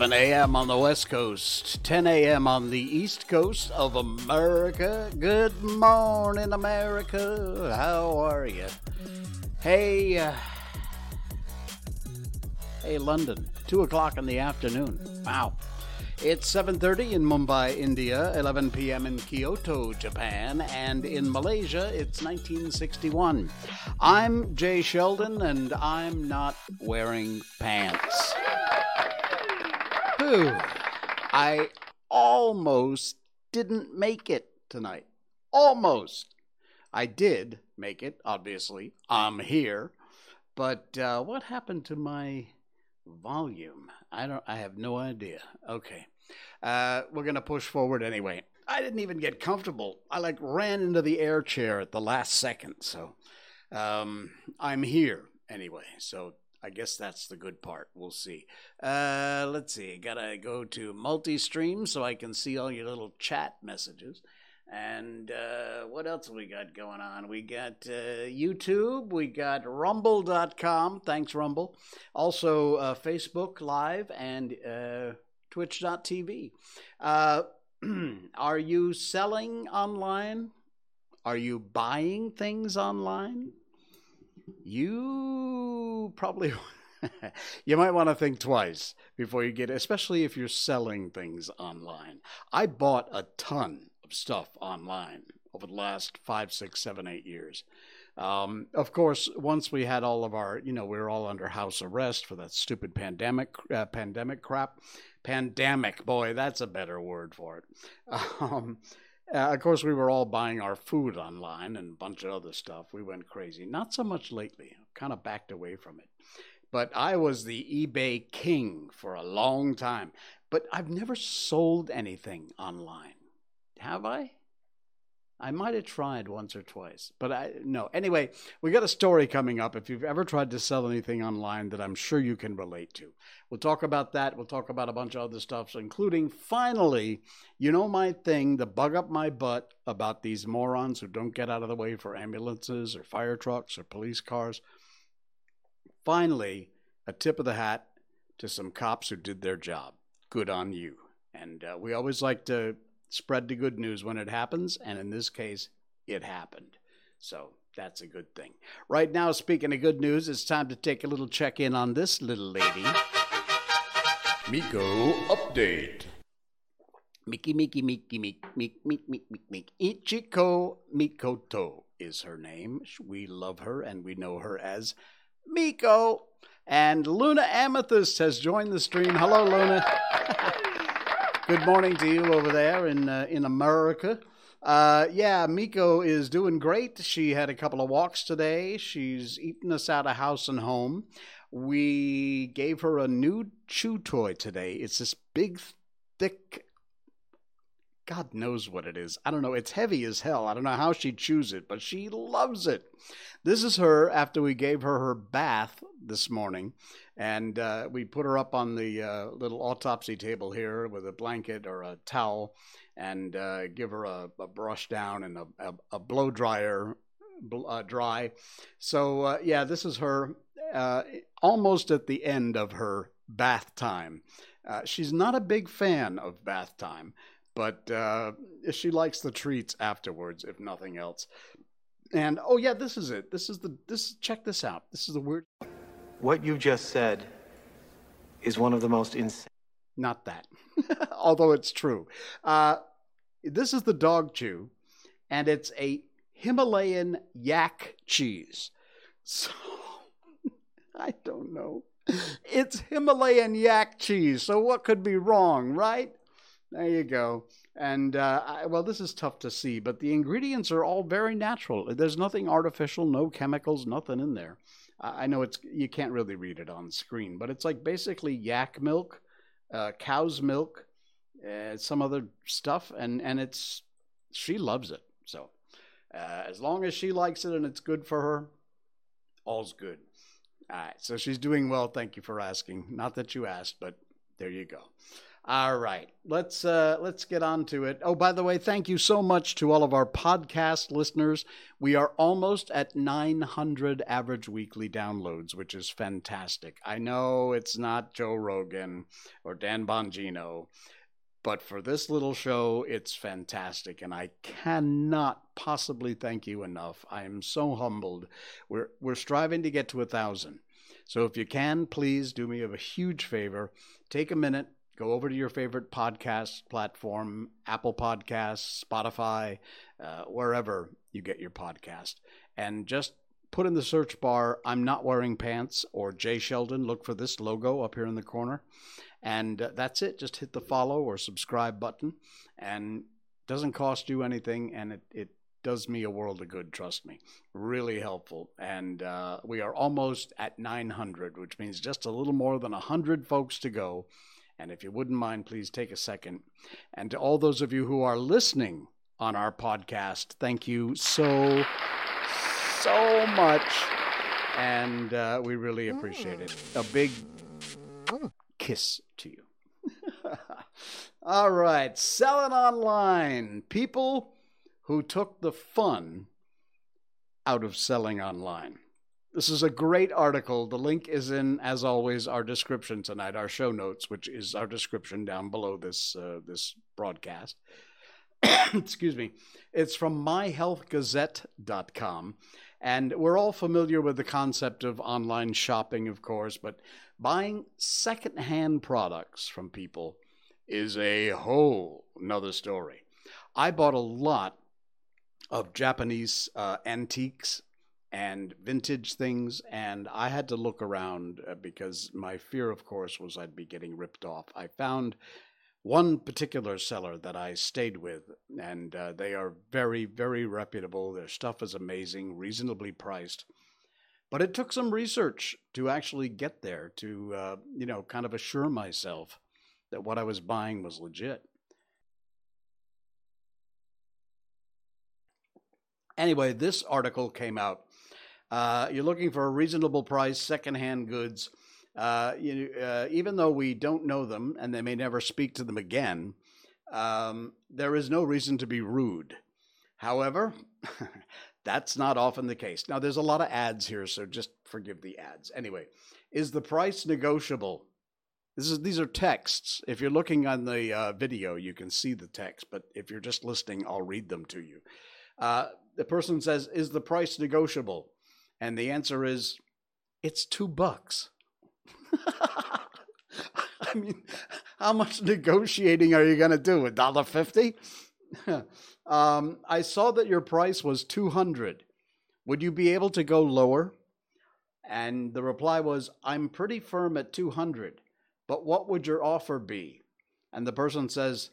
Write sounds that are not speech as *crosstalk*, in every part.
11 a.m. on the West Coast, 10 a.m. on the East Coast of America. Good morning, America. How are you? Hey, uh, hey, London. Two o'clock in the afternoon. Wow. It's 7:30 in Mumbai, India, 11 p.m. in Kyoto, Japan, and in Malaysia it's 1961. I'm Jay Sheldon and I'm not wearing pants. *laughs* I almost didn't make it tonight. Almost. I did make it, obviously. I'm here. But uh, what happened to my volume? I don't I have no idea. Okay. Uh, we're going to push forward anyway. I didn't even get comfortable. I like ran into the air chair at the last second. So um, I'm here anyway. So I guess that's the good part. We'll see. Uh, let's see. Gotta go to multi stream so I can see all your little chat messages. And uh, what else we got going on? We got uh, YouTube, we got rumble.com. Thanks, Rumble. Also, uh, Facebook Live and uh, twitch.tv. Uh, *clears throat* are you selling online? Are you buying things online? You probably. *laughs* you might want to think twice before you get, especially if you're selling things online. I bought a ton of stuff online over the last five, six, seven, eight years. Um, of course, once we had all of our, you know, we were all under house arrest for that stupid pandemic, uh, pandemic crap. Pandemic, boy, that's a better word for it. *laughs* Um, uh, of course, we were all buying our food online and a bunch of other stuff. We went crazy. Not so much lately. Kind of backed away from it. But I was the eBay king for a long time. But I've never sold anything online. Have I? I might have tried once or twice, but I no. Anyway, we got a story coming up. If you've ever tried to sell anything online that I'm sure you can relate to, we'll talk about that. We'll talk about a bunch of other stuff, including finally, you know, my thing, the bug up my butt about these morons who don't get out of the way for ambulances or fire trucks or police cars. Finally, a tip of the hat to some cops who did their job. Good on you. And uh, we always like to spread the good news when it happens, and in this case, it happened. So that's a good thing. Right now, speaking of good news, it's time to take a little check in on this little lady. Miko update. Miki Miki Miki Miki Miki Miki Miki Miki Ichiko Mikoto is her name. We love her and we know her as Miko. And Luna Amethyst has joined the stream. Hello, Luna. *laughs* Good morning to you over there in uh, in America. Uh, yeah, Miko is doing great. She had a couple of walks today. She's eating us out of house and home. We gave her a new chew toy today. It's this big, thick. God knows what it is. I don't know. It's heavy as hell. I don't know how she chews it, but she loves it. This is her after we gave her her bath this morning and uh, we put her up on the uh, little autopsy table here with a blanket or a towel and uh, give her a, a, brush down and a, a, a blow dryer uh, dry. So, uh, yeah, this is her uh, almost at the end of her bath time. she's not a big fan of bath time, but she likes the treats afterwards, if nothing else. And oh yeah, this is it. This is the this. Check this out. This is the weird. What you just said is one of the most insane. Not that, *laughs* although it's true. Uh, this is the dog chew, and it's a Himalayan yak cheese. *laughs* So *laughs* I don't know. It's Himalayan yak cheese. So what could be wrong, right? There you go. And uh, I, well, this is tough to see, but the ingredients are all very natural. There's nothing artificial, no chemicals, nothing in there. I know it's you can't really read it on screen, but it's like basically yak milk, uh, cow's milk, uh, some other stuff, and and it's she loves it. So uh, as long as she likes it and it's good for her, all's good. All right, so she's doing well. Thank you for asking. Not that you asked, but there you go. All right, let's uh, let's get on to it. Oh, by the way, thank you so much to all of our podcast listeners. We are almost at 900 average weekly downloads, which is fantastic. I know it's not Joe Rogan or Dan Bongino, but for this little show, it's fantastic, and I cannot possibly thank you enough. I am so humbled. We're we're striving to get to a thousand. So if you can, please do me a huge favor. Take a minute, go over to your favorite podcast platform Apple Podcasts, Spotify, uh, wherever you get your podcast, and just put in the search bar, I'm not wearing pants or Jay Sheldon. Look for this logo up here in the corner. And uh, that's it. Just hit the follow or subscribe button. And doesn't cost you anything. And it, it does me a world of good, trust me. Really helpful. And uh, we are almost at 900, which means just a little more than 100 folks to go. And if you wouldn't mind, please take a second. And to all those of you who are listening on our podcast, thank you so, so much. And uh, we really appreciate it. A big kiss to you. *laughs* all right, selling online. People who took the fun out of selling online. This is a great article. The link is in, as always, our description tonight, our show notes, which is our description down below this uh, this broadcast. *coughs* Excuse me. It's from myhealthgazette.com. And we're all familiar with the concept of online shopping, of course, but buying secondhand products from people is a whole nother story. I bought a lot of Japanese uh, antiques and vintage things, and I had to look around uh, because my fear, of course, was I'd be getting ripped off. I found one particular seller that I stayed with, and uh, they are very, very reputable. Their stuff is amazing, reasonably priced. But it took some research to actually get there to, uh, you know, kind of assure myself that what I was buying was legit. Anyway, this article came out. Uh, you're looking for a reasonable price, secondhand goods. Uh, you, uh, even though we don't know them and they may never speak to them again, um, there is no reason to be rude. However, *laughs* that's not often the case. Now, there's a lot of ads here, so just forgive the ads. Anyway, is the price negotiable? This is, these are texts. If you're looking on the uh, video, you can see the text, but if you're just listening, I'll read them to you. Uh, the person says, Is the price negotiable? And the answer is, It's two bucks. *laughs* I mean, how much negotiating are you going to do? A dollar fifty? *laughs* um, I saw that your price was two hundred. Would you be able to go lower? And the reply was, I'm pretty firm at two hundred, but what would your offer be? And the person says,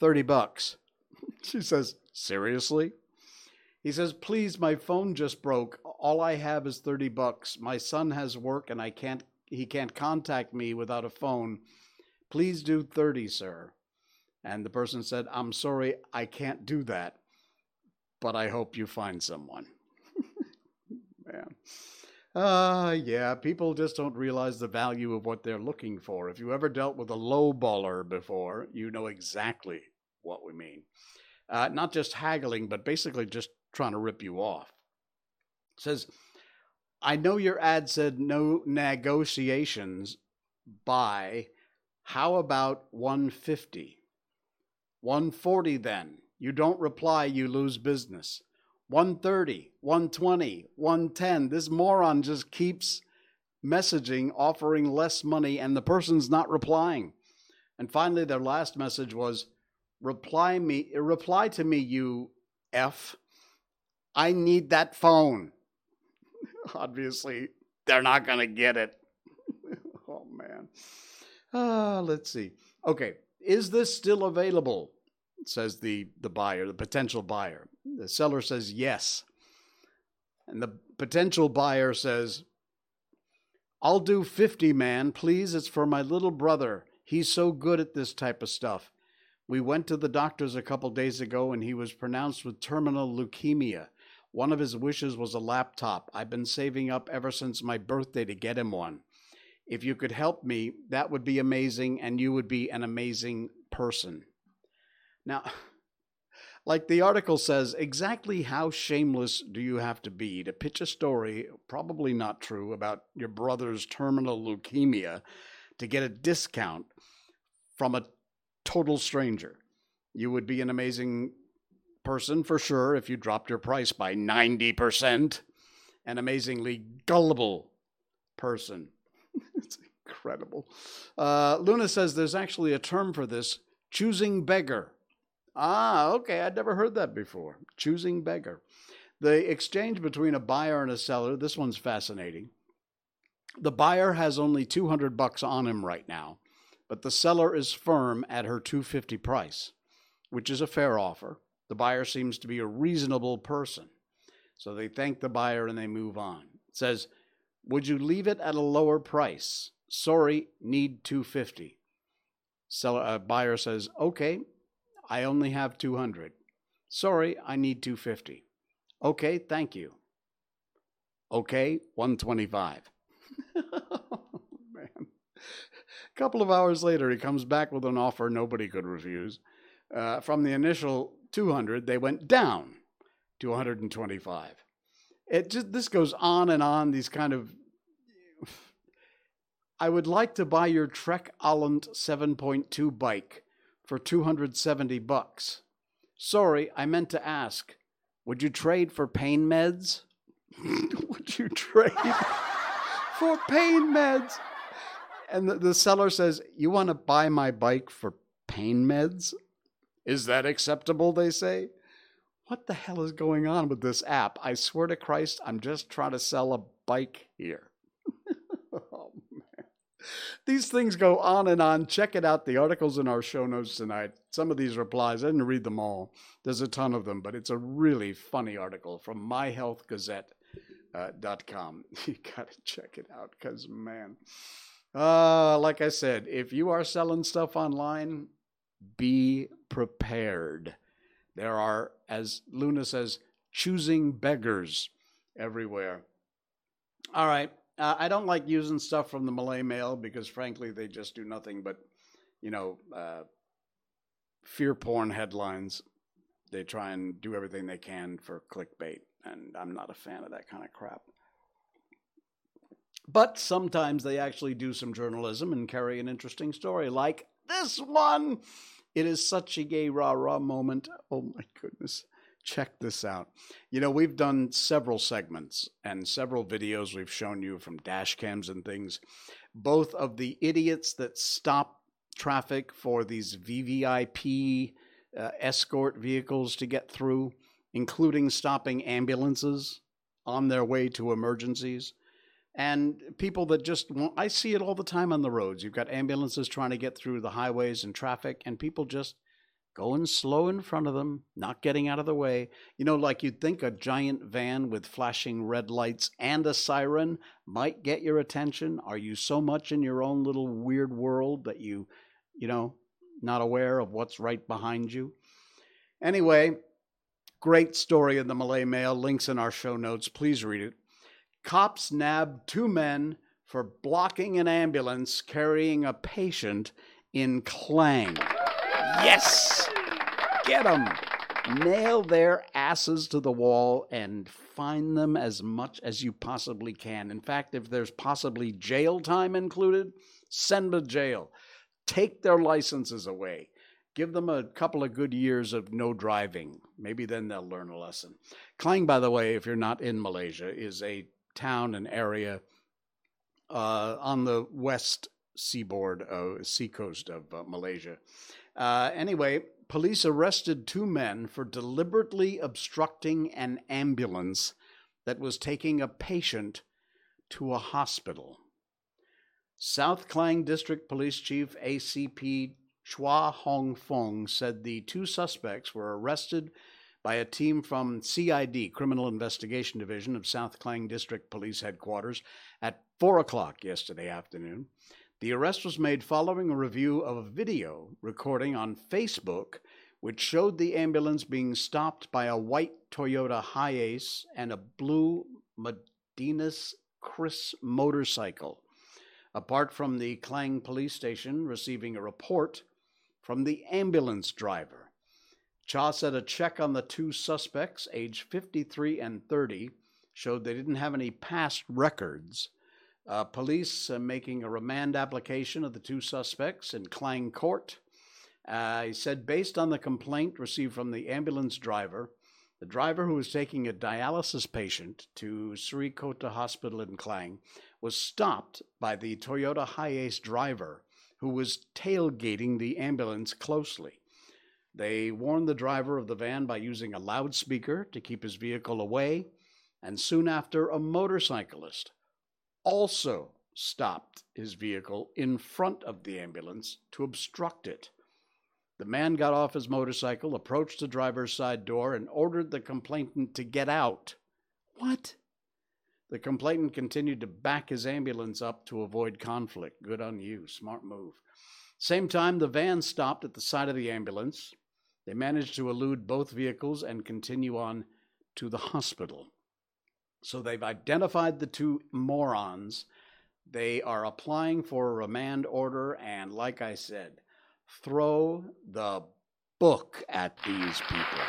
thirty bucks. *laughs* she says, seriously? He says, Please, my phone just broke. All I have is 30 bucks. My son has work and I can't he can't contact me without a phone. Please do 30, sir. And the person said, I'm sorry, I can't do that, but I hope you find someone. *laughs* Man. Uh, yeah, people just don't realize the value of what they're looking for. If you ever dealt with a low baller before, you know exactly what we mean. Uh, not just haggling, but basically just trying to rip you off. Says, I know your ad said no negotiations by how about 150? 140 then. You don't reply, you lose business. 130, 120, 110. This moron just keeps messaging, offering less money, and the person's not replying. And finally, their last message was, reply me, reply to me, you F. I need that phone. *laughs* Obviously, they're not going to get it. *laughs* oh, man. Uh, let's see. Okay. Is this still available? Says the, the buyer, the potential buyer. The seller says yes. And the potential buyer says, I'll do 50, man. Please, it's for my little brother. He's so good at this type of stuff. We went to the doctors a couple days ago and he was pronounced with terminal leukemia. One of his wishes was a laptop. I've been saving up ever since my birthday to get him one. If you could help me, that would be amazing, and you would be an amazing person. Now, *laughs* like the article says, exactly how shameless do you have to be to pitch a story, probably not true, about your brother's terminal leukemia to get a discount from a total stranger? You would be an amazing person for sure if you dropped your price by 90%. An amazingly gullible person. *laughs* it's incredible. Uh, Luna says there's actually a term for this choosing beggar. Ah, okay, I'd never heard that before. Choosing beggar. The exchange between a buyer and a seller, this one's fascinating. The buyer has only 200 bucks on him right now, but the seller is firm at her 250 price, which is a fair offer. The buyer seems to be a reasonable person. So they thank the buyer and they move on. It says, "Would you leave it at a lower price?" Sorry, need 250. Seller uh, buyer says, "Okay, I only have 200. Sorry, I need 250. Okay, thank you. Okay, 125. *laughs* man. A couple of hours later, he comes back with an offer nobody could refuse. Uh, from the initial 200, they went down to 125. It just this goes on and on. These kind of. *sighs* I would like to buy your Trek Allant 7.2 bike for 270 bucks. Sorry, I meant to ask. Would you trade for pain meds? *laughs* would you trade *laughs* for pain meds? And the, the seller says, You want to buy my bike for pain meds? Is that acceptable? They say. What the hell is going on with this app? I swear to Christ, I'm just trying to sell a bike here. *laughs* oh. These things go on and on. Check it out. The article's in our show notes tonight. Some of these replies, I didn't read them all. There's a ton of them, but it's a really funny article from myhealthgazette.com. *laughs* You got to check it out because, man, uh, like I said, if you are selling stuff online, be prepared. There are, as Luna says, choosing beggars everywhere. All right. Uh, I don't like using stuff from the Malay Mail because, frankly, they just do nothing but, you know, uh, fear porn headlines. They try and do everything they can for clickbait, and I'm not a fan of that kind of crap. But sometimes they actually do some journalism and carry an interesting story, like this one. It is such a gay rah rah moment. Oh my goodness. Check this out. You know, we've done several segments and several videos we've shown you from dash cams and things, both of the idiots that stop traffic for these VVIP uh, escort vehicles to get through, including stopping ambulances on their way to emergencies and people that just want, I see it all the time on the roads. You've got ambulances trying to get through the highways and traffic, and people just going slow in front of them, not getting out of the way. You know, like you'd think a giant van with flashing red lights and a siren might get your attention. Are you so much in your own little weird world that you, you know, not aware of what's right behind you? Anyway, great story in the Malay Mail. Links in our show notes. Please read it. Cops nabbed two men for blocking an ambulance carrying a patient in Klang. Yes! Get them! Nail their asses to the wall and fine them as much as you possibly can. In fact, if there's possibly jail time included, send them to jail. Take their licenses away. Give them a couple of good years of no driving. Maybe then they'll learn a lesson. Klang, by the way, if you're not in Malaysia, is a town and area uh, on the west seaboard, uh, seacoast of uh, Malaysia. Uh, anyway, police arrested two men for deliberately obstructing an ambulance that was taking a patient to a hospital. South Klang District Police Chief ACP Chua Hong Fong said the two suspects were arrested by a team from CID, Criminal Investigation Division of South Klang District Police Headquarters, at 4 o'clock yesterday afternoon. The arrest was made following a review of a video recording on Facebook which showed the ambulance being stopped by a white Toyota Hiace and a blue Modenas Kriss motorcycle. apart from the Klang police station receiving a report from the ambulance driver. Chua said a check on the two suspects, aged 53 and 30, showed they didn't have any past records. Uh, police uh, making a remand application of the two suspects in Klang Court. Uh, he said, based on the complaint received from the ambulance driver, the driver who was taking a dialysis patient to Sri Kota Hospital in Klang was stopped by the Toyota Hiace driver who was tailgating the ambulance closely. They warned the driver of the van by using a loudspeaker to keep his vehicle away, and soon after, a motorcyclist also stopped his vehicle in front of the ambulance to obstruct it. The man got off his motorcycle, approached the driver's side door, and ordered the complainant to get out. What? The complainant continued to back his ambulance up to avoid conflict. Good on you. Smart move. Same time, the van stopped at the side of the ambulance. They managed to elude both vehicles and continue on to the hospital. So they've identified the two morons. They are applying for a remand order, and like I said, throw the book at these people.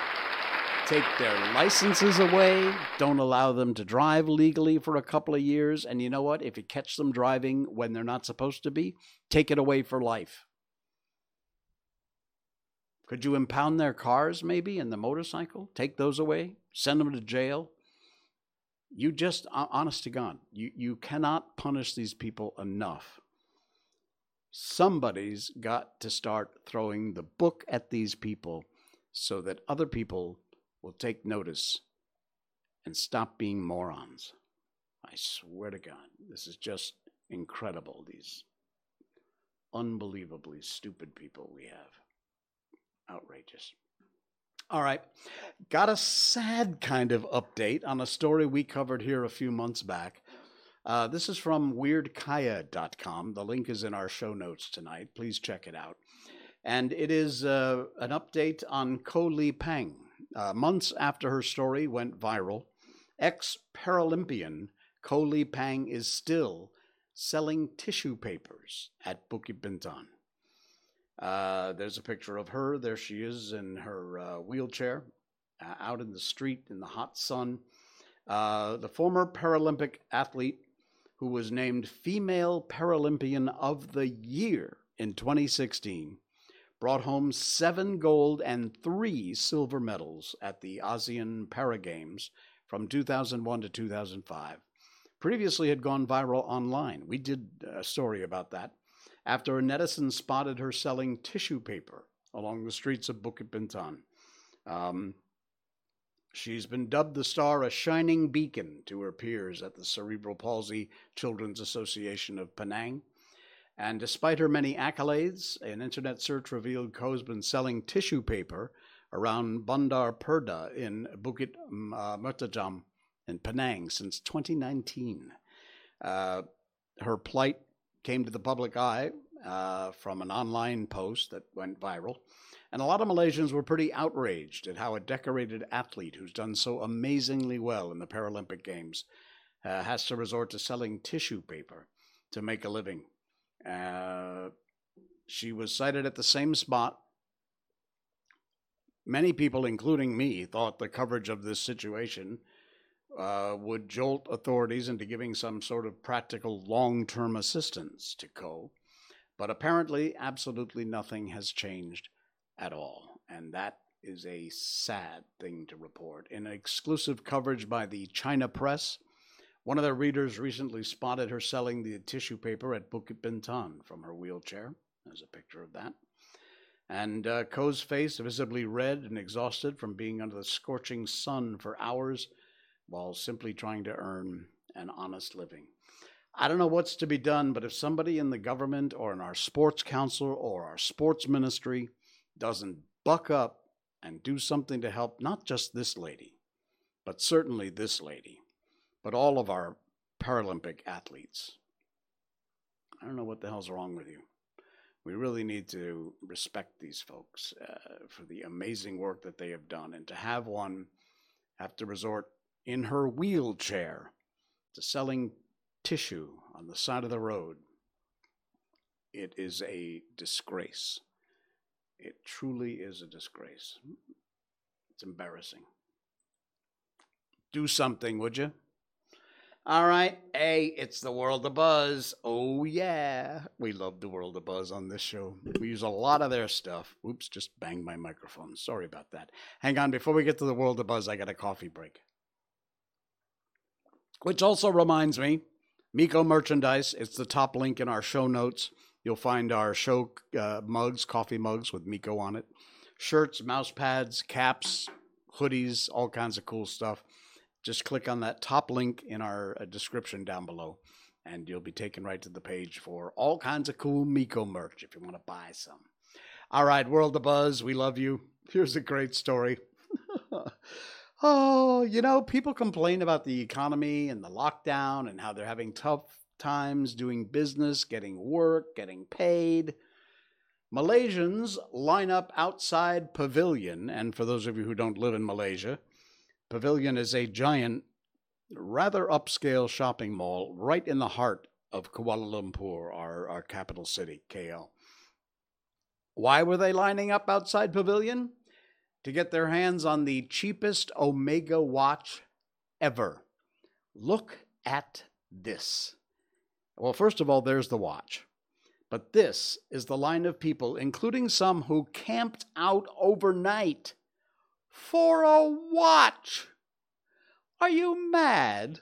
Take their licenses away, don't allow them to drive legally for a couple of years, and you know what? If you catch them driving when they're not supposed to be, take it away for life. Could you impound their cars maybe and the motorcycle? Take those away? Send them to jail? You just, honest to God, you, you cannot punish these people enough. Somebody's got to start throwing the book at these people so that other people will take notice and stop being morons. I swear to God, this is just incredible. These unbelievably stupid people we have. Outrageous. All right. Got a sad kind of update on a story we covered here a few months back. Uh, this is from weirdkaya.com. The link is in our show notes tonight. Please check it out. And it is uh, an update on Koh Lee Peng. Uh, months after her story went viral, ex Paralympian Koh Lee Peng is still selling tissue papers at Bukit Bintang. Uh, there's a picture of her. There she is in her uh, wheelchair uh, out in the street in the hot sun. Uh, the former Paralympic athlete who was named Female Paralympian of the Year in 2016 brought home seven gold and three silver medals at the ASEAN Para Games from 2001 to 2005. Previously had gone viral online. We did a story about that after a netizen spotted her selling tissue paper along the streets of Bukit Bintang. Um, she's been dubbed the star a shining beacon to her peers at the Cerebral Palsy Children's Association of Penang. And despite her many accolades, an internet search revealed Koh's been selling tissue paper around Bandar Perda in Bukit uh, Mertajam in Penang since 2019. Uh, her plight came to the public eye uh, from an online post that went viral. And a lot of Malaysians were pretty outraged at how a decorated athlete who's done so amazingly well in the Paralympic Games uh, has to resort to selling tissue paper to make a living. Uh, she was sighted at the same spot. Many people, including me, thought the coverage of this situation uh, would jolt authorities into giving some sort of practical long term assistance to Koh. But apparently, absolutely nothing has changed at all. And that is a sad thing to report. In exclusive coverage by the China Press, one of their readers recently spotted her selling the tissue paper at Bukit Bintang from her wheelchair. There's a picture of that. And uh, Koh's face, visibly red and exhausted from being under the scorching sun for hours, while simply trying to earn an honest living. I don't know what's to be done, but if somebody in the government or in our sports council or our sports ministry doesn't buck up and do something to help not just this lady, but certainly this lady, but all of our Paralympic athletes, I don't know what the hell's wrong with you. We really need to respect these folks uh, for the amazing work that they have done, and to have one have to resort in her wheelchair to selling tissue on the side of the road. It is a disgrace. It truly is a disgrace. It's embarrassing. Do something, would you? All right. Hey, it's the World of Buzz. Oh, yeah. We love the World of Buzz on this show. We use a lot of their stuff. Oops, just banged my microphone. Sorry about that. Hang on. Before we get to the World of Buzz, I got a coffee break. Which also reminds me Miko merchandise. It's the top link in our show notes. You'll find our show uh, mugs, coffee mugs with Miko on it, shirts, mouse pads, caps, hoodies, all kinds of cool stuff just click on that top link in our uh, description down below, and you'll be taken right to the page for all kinds of cool Miko merch if you want to buy some. All right, World of Buzz, we love you. Here's a great story. *laughs* oh, you know, people complain about the economy and the lockdown and how they're having tough times doing business, getting work, getting paid. Malaysians line up outside Pavilion, and for those of you who don't live in Malaysia, Pavilion is a giant, rather upscale shopping mall right in the heart of Kuala Lumpur, our, our capital city, KL. Why were they lining up outside Pavilion? To get their hands on the cheapest Omega watch ever. Look at this. Well, first of all, there's the watch. But this is the line of people, including some who camped out overnight for a watch. Are you mad?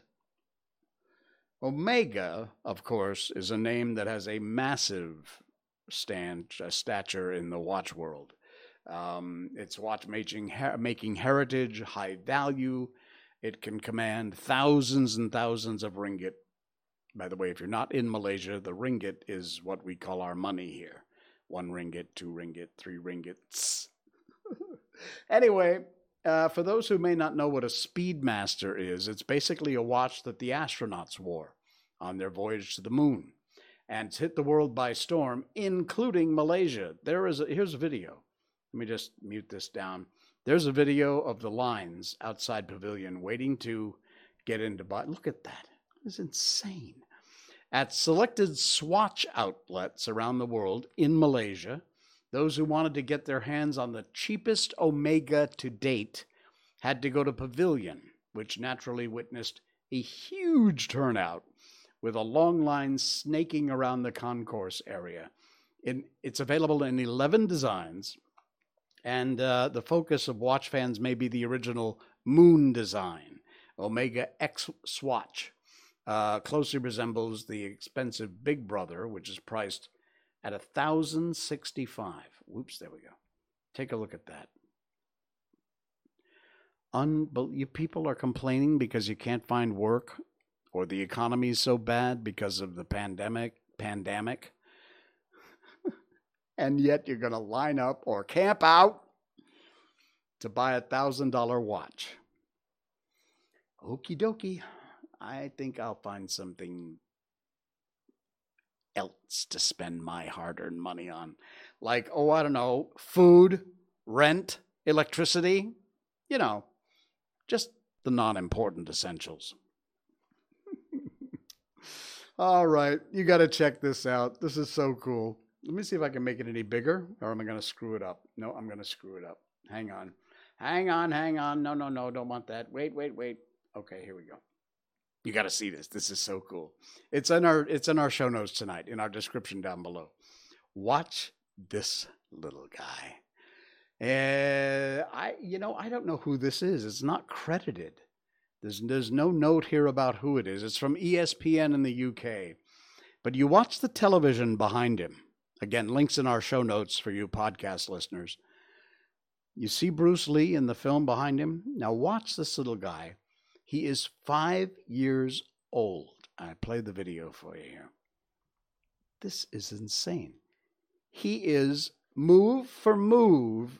Omega, of course, is a name that has a massive stand a stature in the watch world. Um, it's watchmaking making heritage, high value. It can command thousands and thousands of ringgit. By the way, if you're not in Malaysia, the ringgit is what we call our money here. One ringgit, two ringgit, three ringgits. *laughs* anyway, uh, for those who may not know what a Speedmaster is, it's basically a watch that the astronauts wore on their voyage to the moon. And it's hit the world by storm, including Malaysia. There is a, here's a video. Let me just mute this down. There's a video of the lines outside Pavilion waiting to get into buy. Look at that. It's insane. At selected Swatch outlets around the world in Malaysia, those who wanted to get their hands on the cheapest Omega to date had to go to Pavilion, which naturally witnessed a huge turnout with a long line snaking around the concourse area. It's available in 11 designs, and uh, the focus of watch fans may be the original Moon design. Omega X Swatch uh, closely resembles the expensive Big Brother, which is priced at 1065. Whoops, there we go. Take a look at that. Unbel- you people are complaining because you can't find work or the economy is so bad because of the pandemic, pandemic. And yet you're going to line up or camp out to buy a $1000 watch. Okie dokie. I think I'll find something else to spend my hard earned money on. Like, oh, I don't know, food, rent, electricity, you know, just the non important essentials. *laughs* All right, you got to check this out. This is so cool. Let me see if I can make it any bigger, or am I going to screw it up? No, I'm going to screw it up. Hang on. Hang on, hang on. No, no, no, don't want that. Wait, wait, wait. Okay, here we go. You got to see this. This is so cool. It's in our it's in our show notes tonight in our description down below. Watch this little guy. And I you know, I don't know who this is. It's not credited. There's there's no note here about who it is. It's from ESPN in the UK. But you watch the television behind him. Again, links in our show notes for you podcast listeners. You see Bruce Lee in the film behind him? Now watch this little guy he is five years old. I play the video for you here. This is insane. He is move for move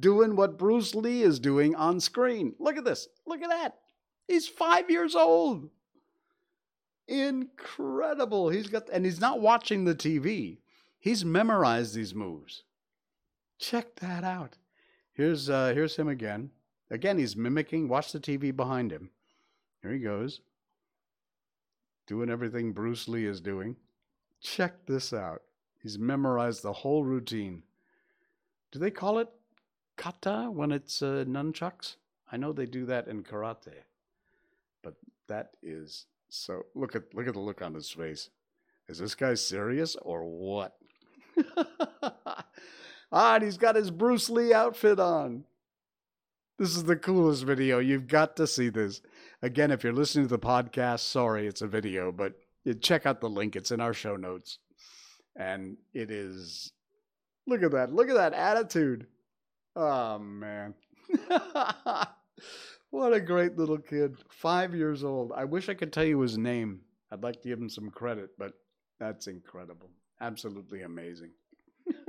doing what Bruce Lee is doing on screen. Look at this. Look at that. He's five years old. Incredible. He's got, and he's not watching the TV. He's memorized these moves. Check that out. Here's uh, here's him again. Again, he's mimicking. Watch the TV behind him. Here he goes. Doing everything Bruce Lee is doing. Check this out. He's memorized the whole routine. Do they call it kata when it's uh, nunchucks? I know they do that in karate. But that is so look at look at the look on his face. Is this guy serious or what? *laughs* ah, he's got his Bruce Lee outfit on. This is the coolest video. You've got to see this. Again, if you're listening to the podcast, sorry, it's a video, but check out the link. It's in our show notes. And it is look at that. Look at that attitude. Oh man. *laughs* what a great little kid. Five years old. I wish I could tell you his name. I'd like to give him some credit, but that's incredible. Absolutely amazing. *laughs*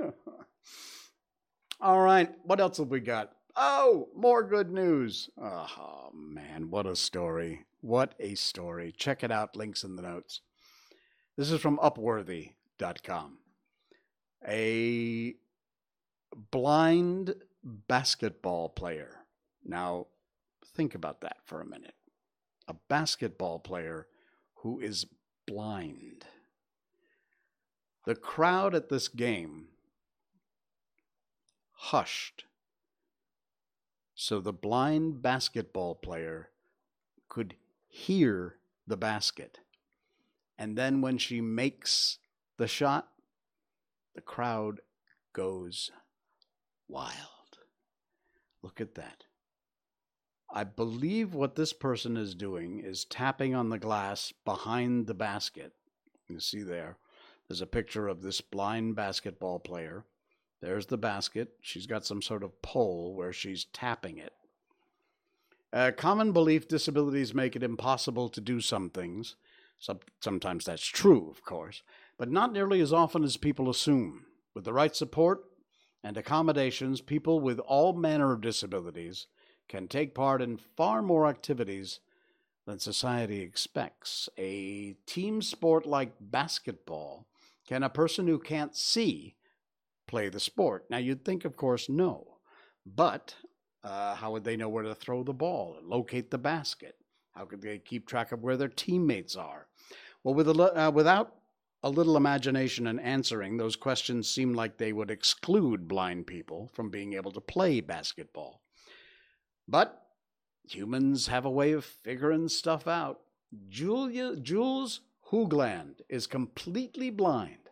All right. What else have we got? Oh, more good news. Oh, man. What a story. What a story. Check it out. Links in the notes. This is from Upworthy.com. A blind basketball player. Now, think about that for a minute. A basketball player who is blind. The crowd at this game hushed so the blind basketball player could hear the basket. And then when she makes the shot, the crowd goes wild. Look at that. I believe what this person is doing is tapping on the glass behind the basket. You see there, there's a picture of this blind basketball player. There's the basket. She's got some sort of pole where she's tapping it. A common belief disabilities make it impossible to do some things. sometimes that's true, of course, but not nearly as often as people assume. With the right support and accommodations, people with all manner of disabilities can take part in far more activities than society expects. A team sport like basketball can a person who can't see play the sport? Now, you'd think, of course, no. But uh, how would they know where to throw the ball and locate the basket? How could they keep track of where their teammates are? Well, with a, uh, without a little imagination and answering, those questions seem like they would exclude blind people from being able to play basketball. But humans have a way of figuring stuff out. Julia, Jules Hoogland is completely blind,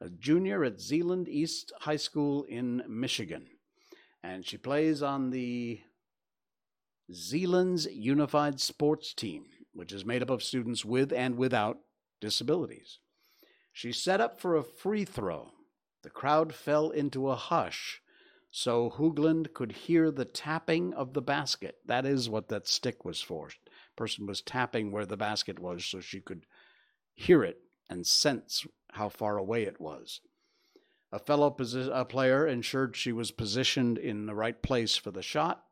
a junior at Zeeland East High School in Michigan. And she plays on the Zeeland's Unified Sports Team, which is made up of students with and without disabilities. She set up for a free throw. The crowd fell into a hush so Hoogland could hear the tapping of the basket. That is what that stick was for. Person was tapping where the basket was so she could hear it and sense how far away it was. A fellow posi- a player ensured she was positioned in the right place for the shot,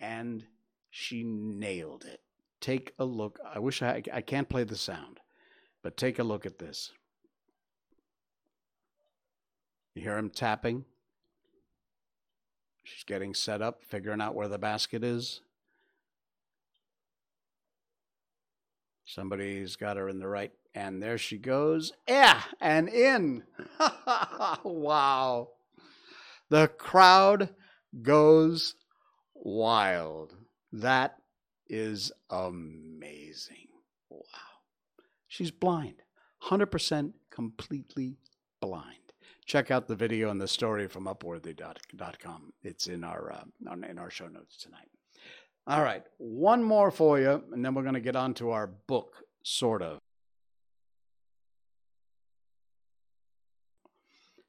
and she nailed it. Take a look. I wish I, I can't play the sound, but take a look at this. You hear him tapping? She's getting set up, figuring out where the basket is. Somebody's got her in the right, and there she goes. Yeah, and in. *laughs* wow. The crowd goes wild. That is amazing. Wow. She's blind, 100% completely blind check out the video and the story from upworthy.com. It's in our uh, in our show notes tonight. All right, one more for you, and then we're going to get on to our book, sort of.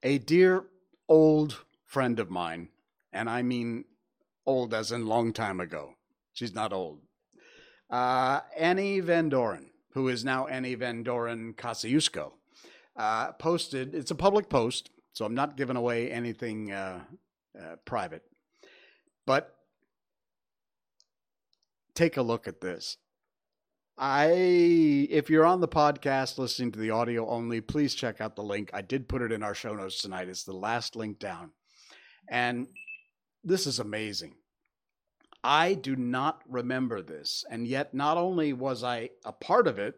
A dear old friend of mine, and I mean old as in long time ago. She's not old. Uh, Annie Van Doren, who is now Annie Van Doren Kosciuszko uh, posted. It's a public post, so I'm not giving away anything uh, uh, private. But take a look at this. I, if you're on the podcast listening to the audio only, please check out the link. I did put it in our show notes tonight. It's the last link down. And this is amazing. I do not remember this. And yet, not only was I a part of it,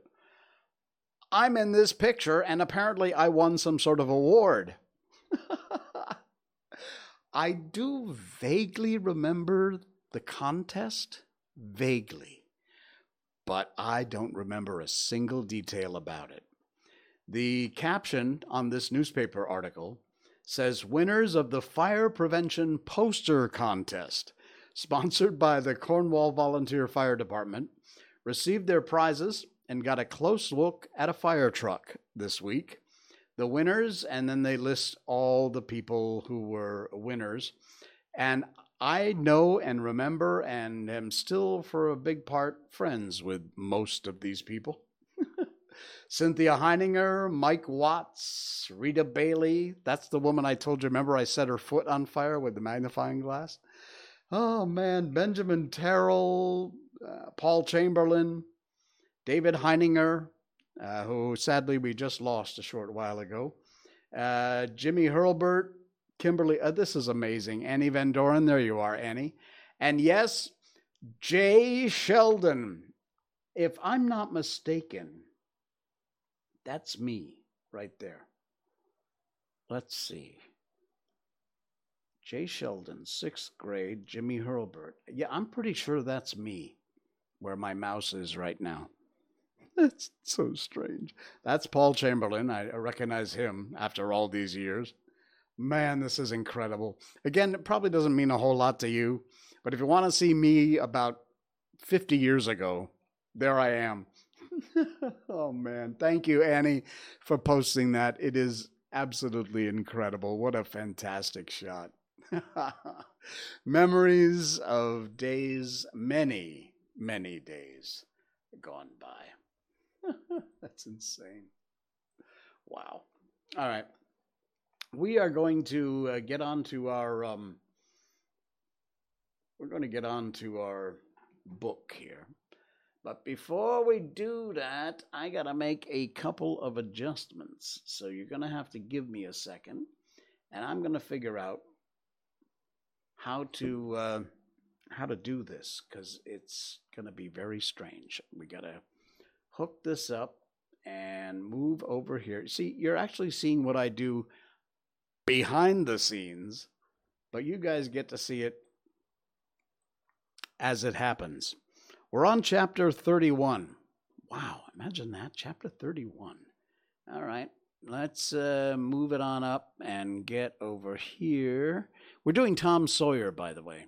I'm in this picture, and apparently I won some sort of award. *laughs* I do vaguely remember the contest, vaguely, but I don't remember a single detail about it. The caption on this newspaper article says Winners of the Fire Prevention Poster Contest, sponsored by the Cornwall Volunteer Fire Department, received their prizes and got a close look at a fire truck this week. The winners, and then they list all the people who were winners. And I know and remember and am still, for a big part, friends with most of these people. *laughs* Cynthia Heininger, Mike Watts, Rita Bailey. That's the woman I told you. Remember, I set her foot on fire with the magnifying glass? Oh, man. Benjamin Terrell, uh, Paul Chamberlain, David Heininger, uh, who sadly we just lost a short while ago, uh, Jimmy Hurlbert, Kimberly. Uh, this is amazing. Annie Van Doren, there you are, Annie. And yes, Jay Sheldon. If I'm not mistaken, that's me right there. Let's see. Jay Sheldon, sixth grade, Jimmy Hurlbert. Yeah, I'm pretty sure that's me where my mouse is right now. *laughs* It's so strange. That's Paul Chamberlain. I recognize him after all these years. Man, this is incredible. Again, it probably doesn't mean a whole lot to you, but if you want to see me about 50 years ago, there I am. *laughs* oh, man. Thank you, Annie, for posting that. It is absolutely incredible. What a fantastic shot. *laughs* Memories of days, many, many days gone by. *laughs* That's insane. Wow. All right. We are going to uh, get on to our um, we're going to get on to our book here. But before we do that, I got to make a couple of adjustments. So you're going to have to give me a second, and I'm going to figure out how to uh, how to do this because it's going to be very strange. We got to hook this up and move over here. See, you're actually seeing what I do behind the scenes, but you guys get to see it as it happens. We're on chapter 31. Wow, imagine that, chapter 31. All right, let's uh, move it on up and get over here. We're doing Tom Sawyer, by the way.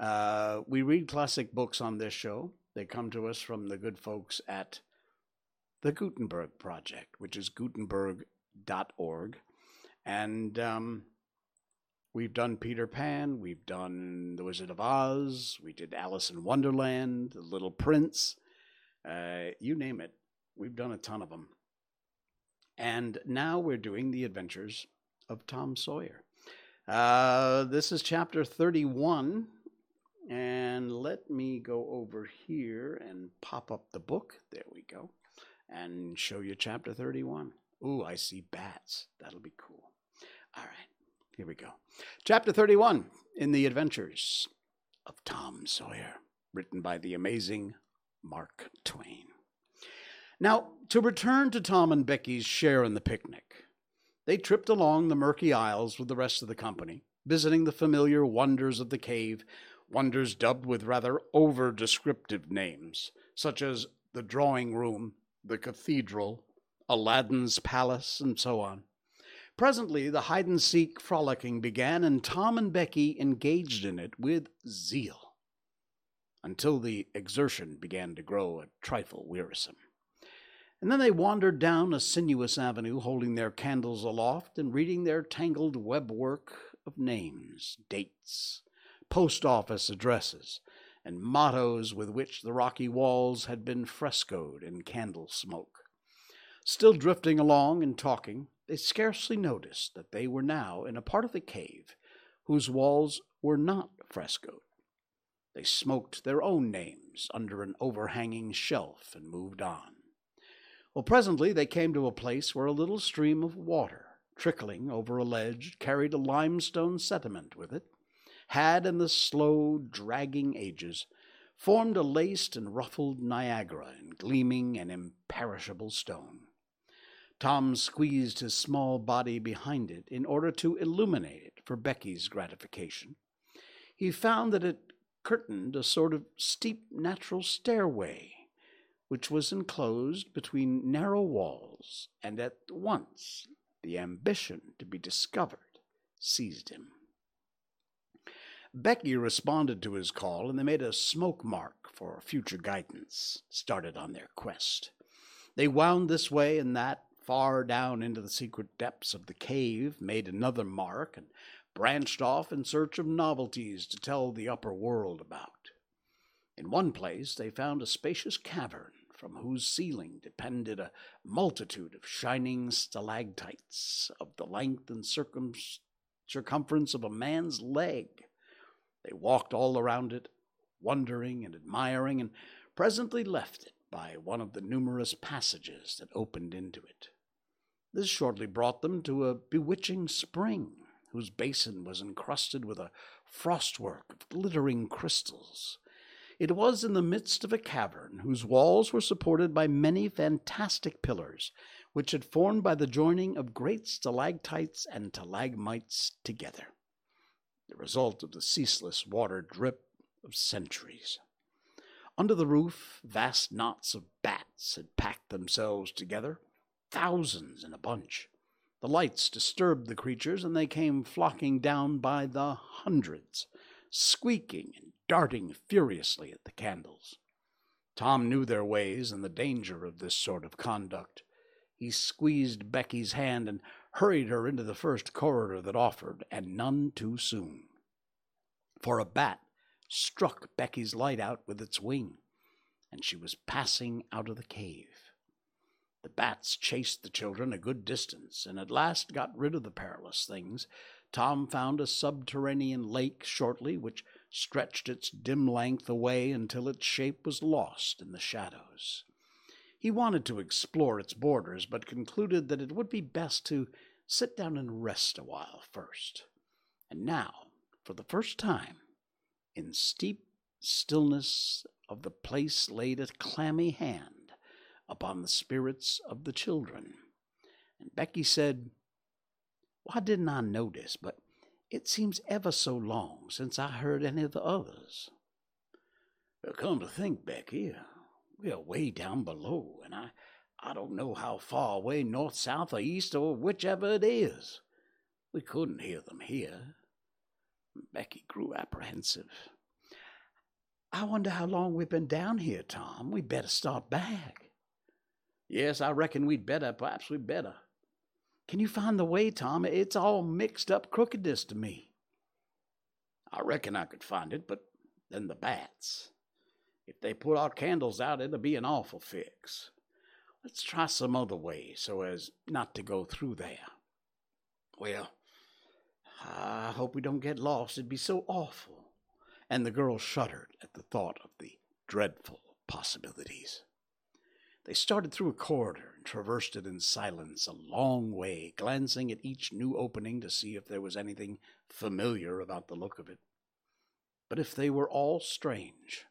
Uh, we read classic books on this show. They come to us from the good folks at the Gutenberg Project, which is gutenberg.org. And um, we've done Peter Pan, we've done The Wizard of Oz, we did Alice in Wonderland, The Little Prince, uh, you name it. We've done a ton of them. And now we're doing The Adventures of Tom Sawyer. Uh, this is chapter 31. And let me go over here and pop up the book. There we go. And show you chapter 31. Ooh, I see bats. That'll be cool. All right, here we go. Chapter 31 in the Adventures of Tom Sawyer, written by the amazing Mark Twain. Now, to return to Tom and Becky's share in the picnic, they tripped along the murky aisles with the rest of the company, visiting the familiar wonders of the cave wonders dubbed with rather over descriptive names, such as the drawing room, the cathedral, Aladdin's palace, and so on. Presently, the hide and seek frolicking began, and Tom and Becky engaged in it with zeal until the exertion began to grow a trifle wearisome. And then they wandered down a sinuous avenue, holding their candles aloft and reading their tangled webwork of names, dates, post office addresses, and mottos with which the rocky walls had been frescoed in candle smoke. Still drifting along and talking, they scarcely noticed that they were now in a part of the cave whose walls were not frescoed. They smoked their own names under an overhanging shelf and moved on. Well, presently they came to a place where a little stream of water, trickling over a ledge, carried a limestone sediment with it had in the slow, dragging ages formed a laced and ruffled Niagara in gleaming and imperishable stone. Tom squeezed his small body behind it in order to illuminate it for Becky's gratification. He found that it curtained a sort of steep natural stairway, which was enclosed between narrow walls, and at once the ambition to be discovered seized him. Becky responded to his call, and they made a smoke mark for future guidance, started on their quest. They wound this way and that, far down into the secret depths of the cave, made another mark, and branched off in search of novelties to tell the upper world about. In one place they found a spacious cavern from whose ceiling depended a multitude of shining stalactites of the length and circum- circumference of a man's leg. They walked all around it, wondering and admiring, and presently left it by one of the numerous passages that opened into it. This shortly brought them to a bewitching spring, whose basin was encrusted with a frostwork of glittering crystals. It was in the midst of a cavern whose walls were supported by many fantastic pillars, which had formed by the joining of great stalactites and stalagmites together the result of the ceaseless water drip of centuries. Under the roof, vast knots of bats had packed themselves together, thousands in a bunch. The lights disturbed the creatures, and they came flocking down by the hundreds, squeaking and darting furiously at the candles. Tom knew their ways and the danger of this sort of conduct. He squeezed Becky's hand and hurried her into the first corridor that offered, and none too soon. For a bat struck Becky's light out with its wing, and she was passing out of the cave. The bats chased the children a good distance, and at last got rid of the perilous things. Tom found a subterranean lake shortly, which stretched its dim length away until its shape was lost in the shadows. He wanted to explore its borders, but concluded that it would be best to sit down and rest a while first. And now, for the first time, in steep stillness of the place laid a clammy hand upon the spirits of the children. And Becky said, Why didn't I notice? But it seems ever so long since I heard any of the others. Come to think, Becky, we are way down below, and I, I don't know how far away north, south, or east, or whichever it is. We couldn't hear them here. Becky grew apprehensive. I wonder how long we've been down here, Tom. We'd better start back. Yes, I reckon we'd better. Perhaps we'd better. Can you find the way, Tom? It's all mixed up crookedness to me. I reckon I could find it, but then the bats. If they put our candles out, it'll be an awful fix. Let's try some other way so as not to go through there. Well, I hope we don't get lost. It'd be so awful. And the girl shuddered at the thought of the dreadful possibilities. They started through a corridor and traversed it in silence a long way, glancing at each new opening to see if there was anything familiar about the look of it. But if they were all strange,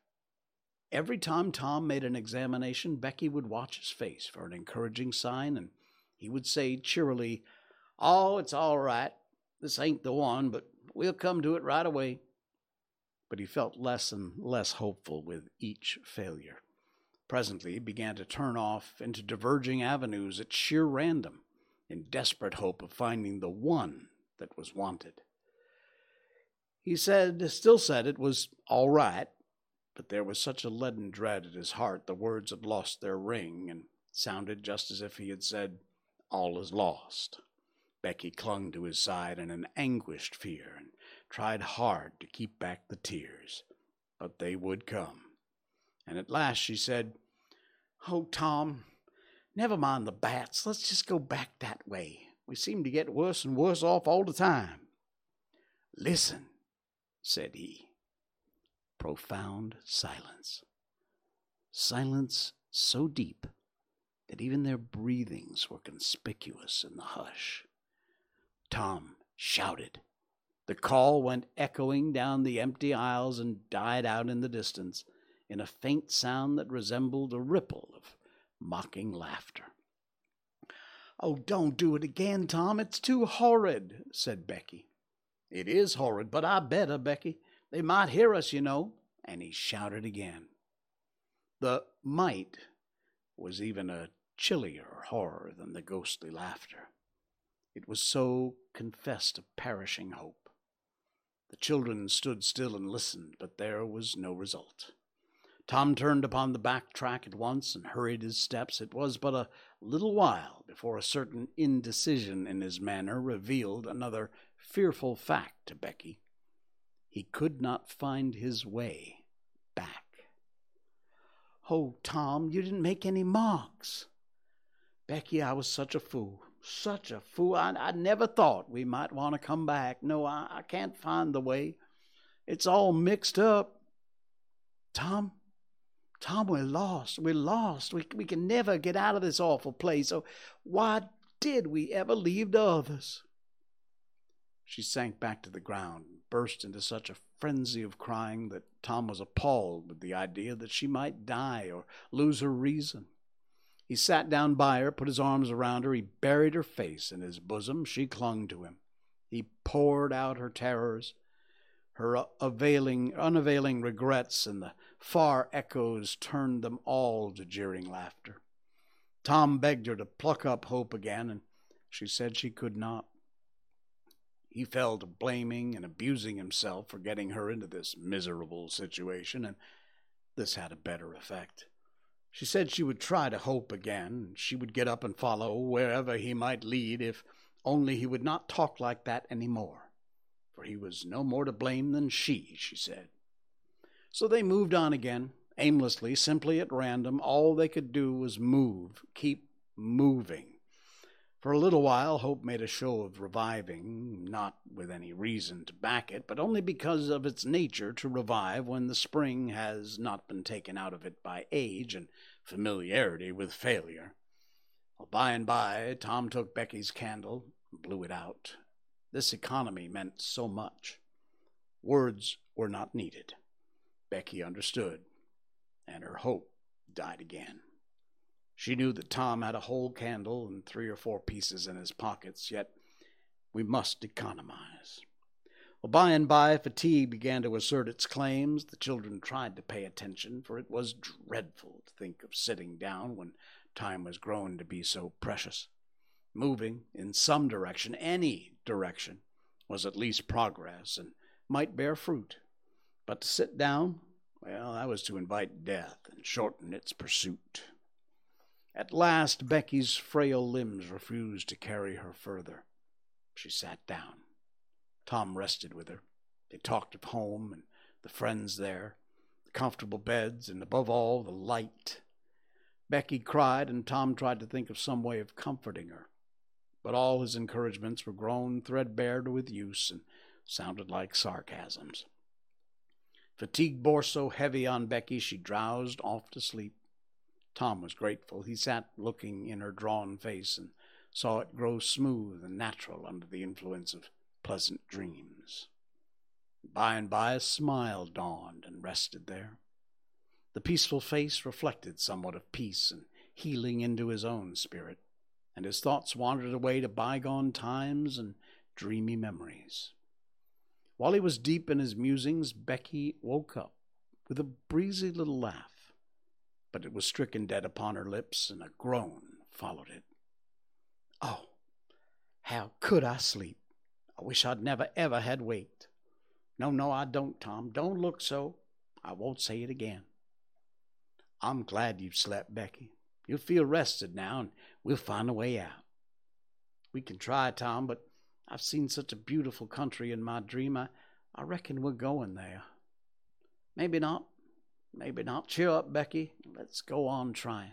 Every time Tom made an examination, Becky would watch his face for an encouraging sign, and he would say cheerily, Oh, it's all right. This ain't the one, but we'll come to it right away. But he felt less and less hopeful with each failure. Presently, he began to turn off into diverging avenues at sheer random, in desperate hope of finding the one that was wanted. He said, still said it was all right, but there was such a leaden dread at his heart the words had lost their ring and sounded just as if he had said, All is lost. Becky clung to his side in an anguished fear and tried hard to keep back the tears, but they would come. And at last she said, Oh, Tom, never mind the bats. Let's just go back that way. We seem to get worse and worse off all the time. Listen, said he profound silence. Silence so deep that even their breathings were conspicuous in the hush. Tom shouted. The call went echoing down the empty aisles and died out in the distance in a faint sound that resembled a ripple of mocking laughter. Oh, don't do it again, Tom. It's too horrid, said Becky. It is horrid, but I better, Becky. They might hear us, you know. And he shouted again. The might was even a chillier horror than the ghostly laughter. It was so confessed a perishing hope. The children stood still and listened, but there was no result. Tom turned upon the back track at once and hurried his steps. It was but a little while before a certain indecision in his manner revealed another fearful fact to Becky. He could not find his way back. Oh, Tom, you didn't make any marks. Becky, I was such a fool. Such a fool. I, I never thought we might want to come back. No, I, I can't find the way. It's all mixed up. Tom, Tom, we're lost. We're lost. We, we can never get out of this awful place. So why did we ever leave the others? She sank back to the ground burst into such a frenzy of crying that Tom was appalled with the idea that she might die or lose her reason. He sat down by her, put his arms around her, he buried her face in his bosom. She clung to him. He poured out her terrors, her availing, unavailing regrets, and the far echoes turned them all to jeering laughter. Tom begged her to pluck up hope again, and she said she could not. He fell to blaming and abusing himself for getting her into this miserable situation, and this had a better effect. She said she would try to hope again, and she would get up and follow wherever he might lead if only he would not talk like that any more, for he was no more to blame than she, she said. So they moved on again, aimlessly, simply at random. All they could do was move, keep moving. For a little while, hope made a show of reviving, not with any reason to back it, but only because of its nature to revive when the spring has not been taken out of it by age and familiarity with failure. Well, by and by, Tom took Becky's candle and blew it out. This economy meant so much. Words were not needed. Becky understood, and her hope died again. She knew that Tom had a whole candle and three or four pieces in his pockets, yet we must economize. Well, by and by, fatigue began to assert its claims. The children tried to pay attention, for it was dreadful to think of sitting down when time was grown to be so precious. Moving in some direction, any direction, was at least progress and might bear fruit. But to sit down, well, that was to invite death and shorten its pursuit. At last, Becky's frail limbs refused to carry her further. She sat down. Tom rested with her. They talked of home and the friends there, the comfortable beds, and above all, the light. Becky cried, and Tom tried to think of some way of comforting her. But all his encouragements were grown threadbare with use and sounded like sarcasms. Fatigue bore so heavy on Becky she drowsed off to sleep. Tom was grateful. He sat looking in her drawn face and saw it grow smooth and natural under the influence of pleasant dreams. By and by a smile dawned and rested there. The peaceful face reflected somewhat of peace and healing into his own spirit, and his thoughts wandered away to bygone times and dreamy memories. While he was deep in his musings, Becky woke up with a breezy little laugh, but it was stricken dead upon her lips, and a groan followed it. Oh, how could I sleep? I wish I'd never ever had waked. No, no, I don't, Tom. Don't look so. I won't say it again. I'm glad you've slept, Becky. You'll feel rested now, and we'll find a way out. We can try, Tom, but I've seen such a beautiful country in my dream. I, I reckon we're going there. Maybe not. Maybe not. Cheer up, Becky. Let's go on trying.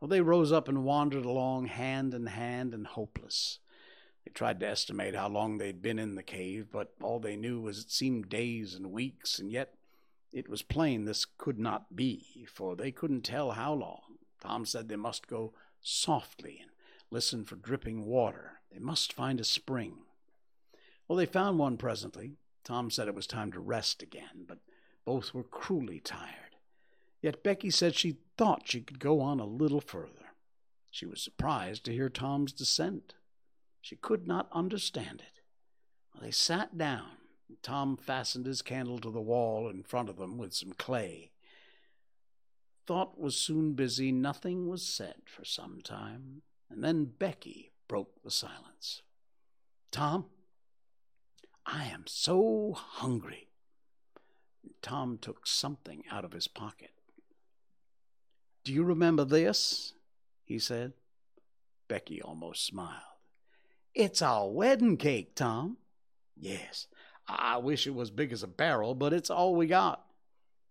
Well, they rose up and wandered along hand in hand and hopeless. They tried to estimate how long they'd been in the cave, but all they knew was it seemed days and weeks, and yet it was plain this could not be, for they couldn't tell how long. Tom said they must go softly and listen for dripping water. They must find a spring. Well, they found one presently. Tom said it was time to rest again, but both were cruelly tired. Yet Becky said she thought she could go on a little further. She was surprised to hear Tom's dissent. She could not understand it. They sat down. And Tom fastened his candle to the wall in front of them with some clay. Thought was soon busy. Nothing was said for some time, and then Becky broke the silence. Tom, I am so hungry. Tom took something out of his pocket. Do you remember this? he said. Becky almost smiled. It's our wedding cake, Tom. Yes, I wish it was big as a barrel, but it's all we got.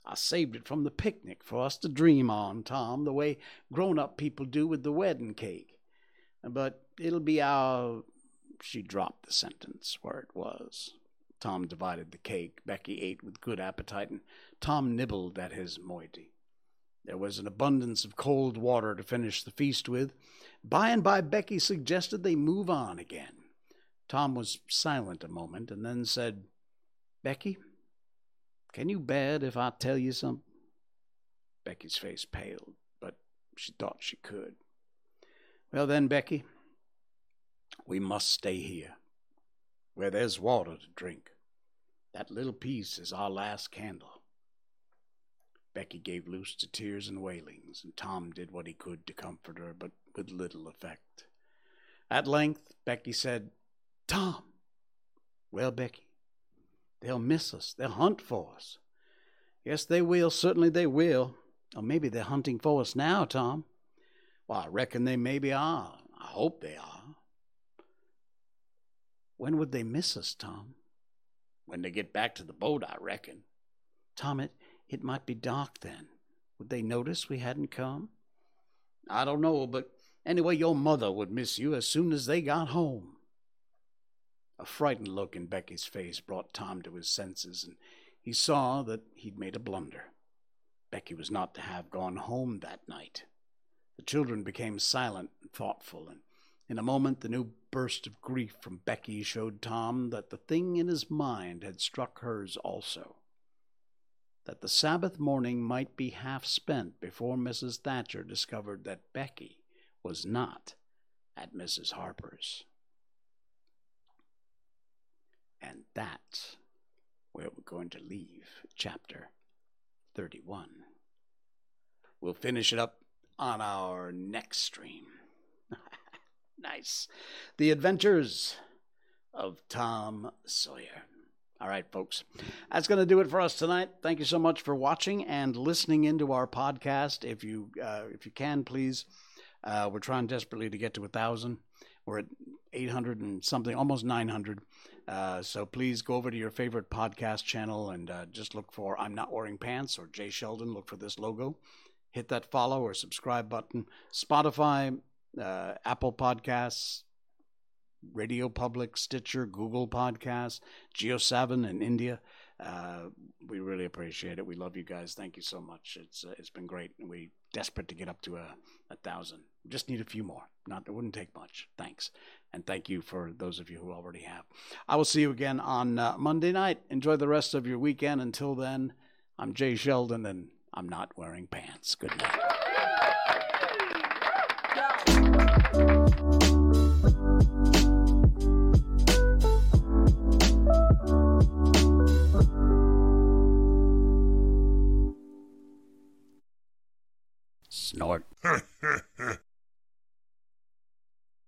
I saved it from the picnic for us to dream on, Tom, the way grown up people do with the wedding cake. But it'll be our. She dropped the sentence where it was. Tom divided the cake. Becky ate with good appetite, and Tom nibbled at his moiety. There was an abundance of cold water to finish the feast with. By and by, Becky suggested they move on again. Tom was silent a moment and then said, Becky, can you bear it if I tell you something? Becky's face paled, but she thought she could. Well, then, Becky, we must stay here, where there's water to drink. That little piece is our last candle. Becky gave loose to tears and wailings, and Tom did what he could to comfort her, but with little effect. At length, Becky said, Tom. Well, Becky, they'll miss us. They'll hunt for us. Yes, they will. Certainly they will. Or maybe they're hunting for us now, Tom. Well, I reckon they maybe are. I hope they are. When would they miss us, Tom? When they get back to the boat, I reckon. Tom, it, it might be dark then. Would they notice we hadn't come? I don't know, but anyway, your mother would miss you as soon as they got home. A frightened look in Becky's face brought Tom to his senses, and he saw that he'd made a blunder. Becky was not to have gone home that night. The children became silent and thoughtful, and in a moment the new burst of grief from Becky showed Tom that the thing in his mind had struck hers also. That the Sabbath morning might be half spent before Mrs. Thatcher discovered that Becky was not at Mrs. Harper's. And that's where we're going to leave chapter 31. We'll finish it up on our next stream. Nice. The Adventures of Tom Sawyer. All right, folks. That's going to do it for us tonight. Thank you so much for watching and listening into our podcast. If you uh, if you can, please. Uh, we're trying desperately to get to a thousand. We're at 800 and something, almost 900. Uh, so please go over to your favorite podcast channel and uh, just look for I'm Not Wearing Pants or Jay Sheldon. Look for this logo. Hit that follow or subscribe button. Spotify, uh, Apple Podcasts, Radio Public, Stitcher, Google Podcasts, JioSaavn in India. Uh, we really appreciate it. We love you guys. Thank you so much. It's uh, it's been great. We desperate to get up to a, a thousand. Just need a few more. Not it wouldn't take much. Thanks, and thank you for those of you who already have. I will see you again on uh, Monday night. Enjoy the rest of your weekend. Until then, I'm Jay Sheldon, and I'm not wearing pants. Good night. Lord. *laughs*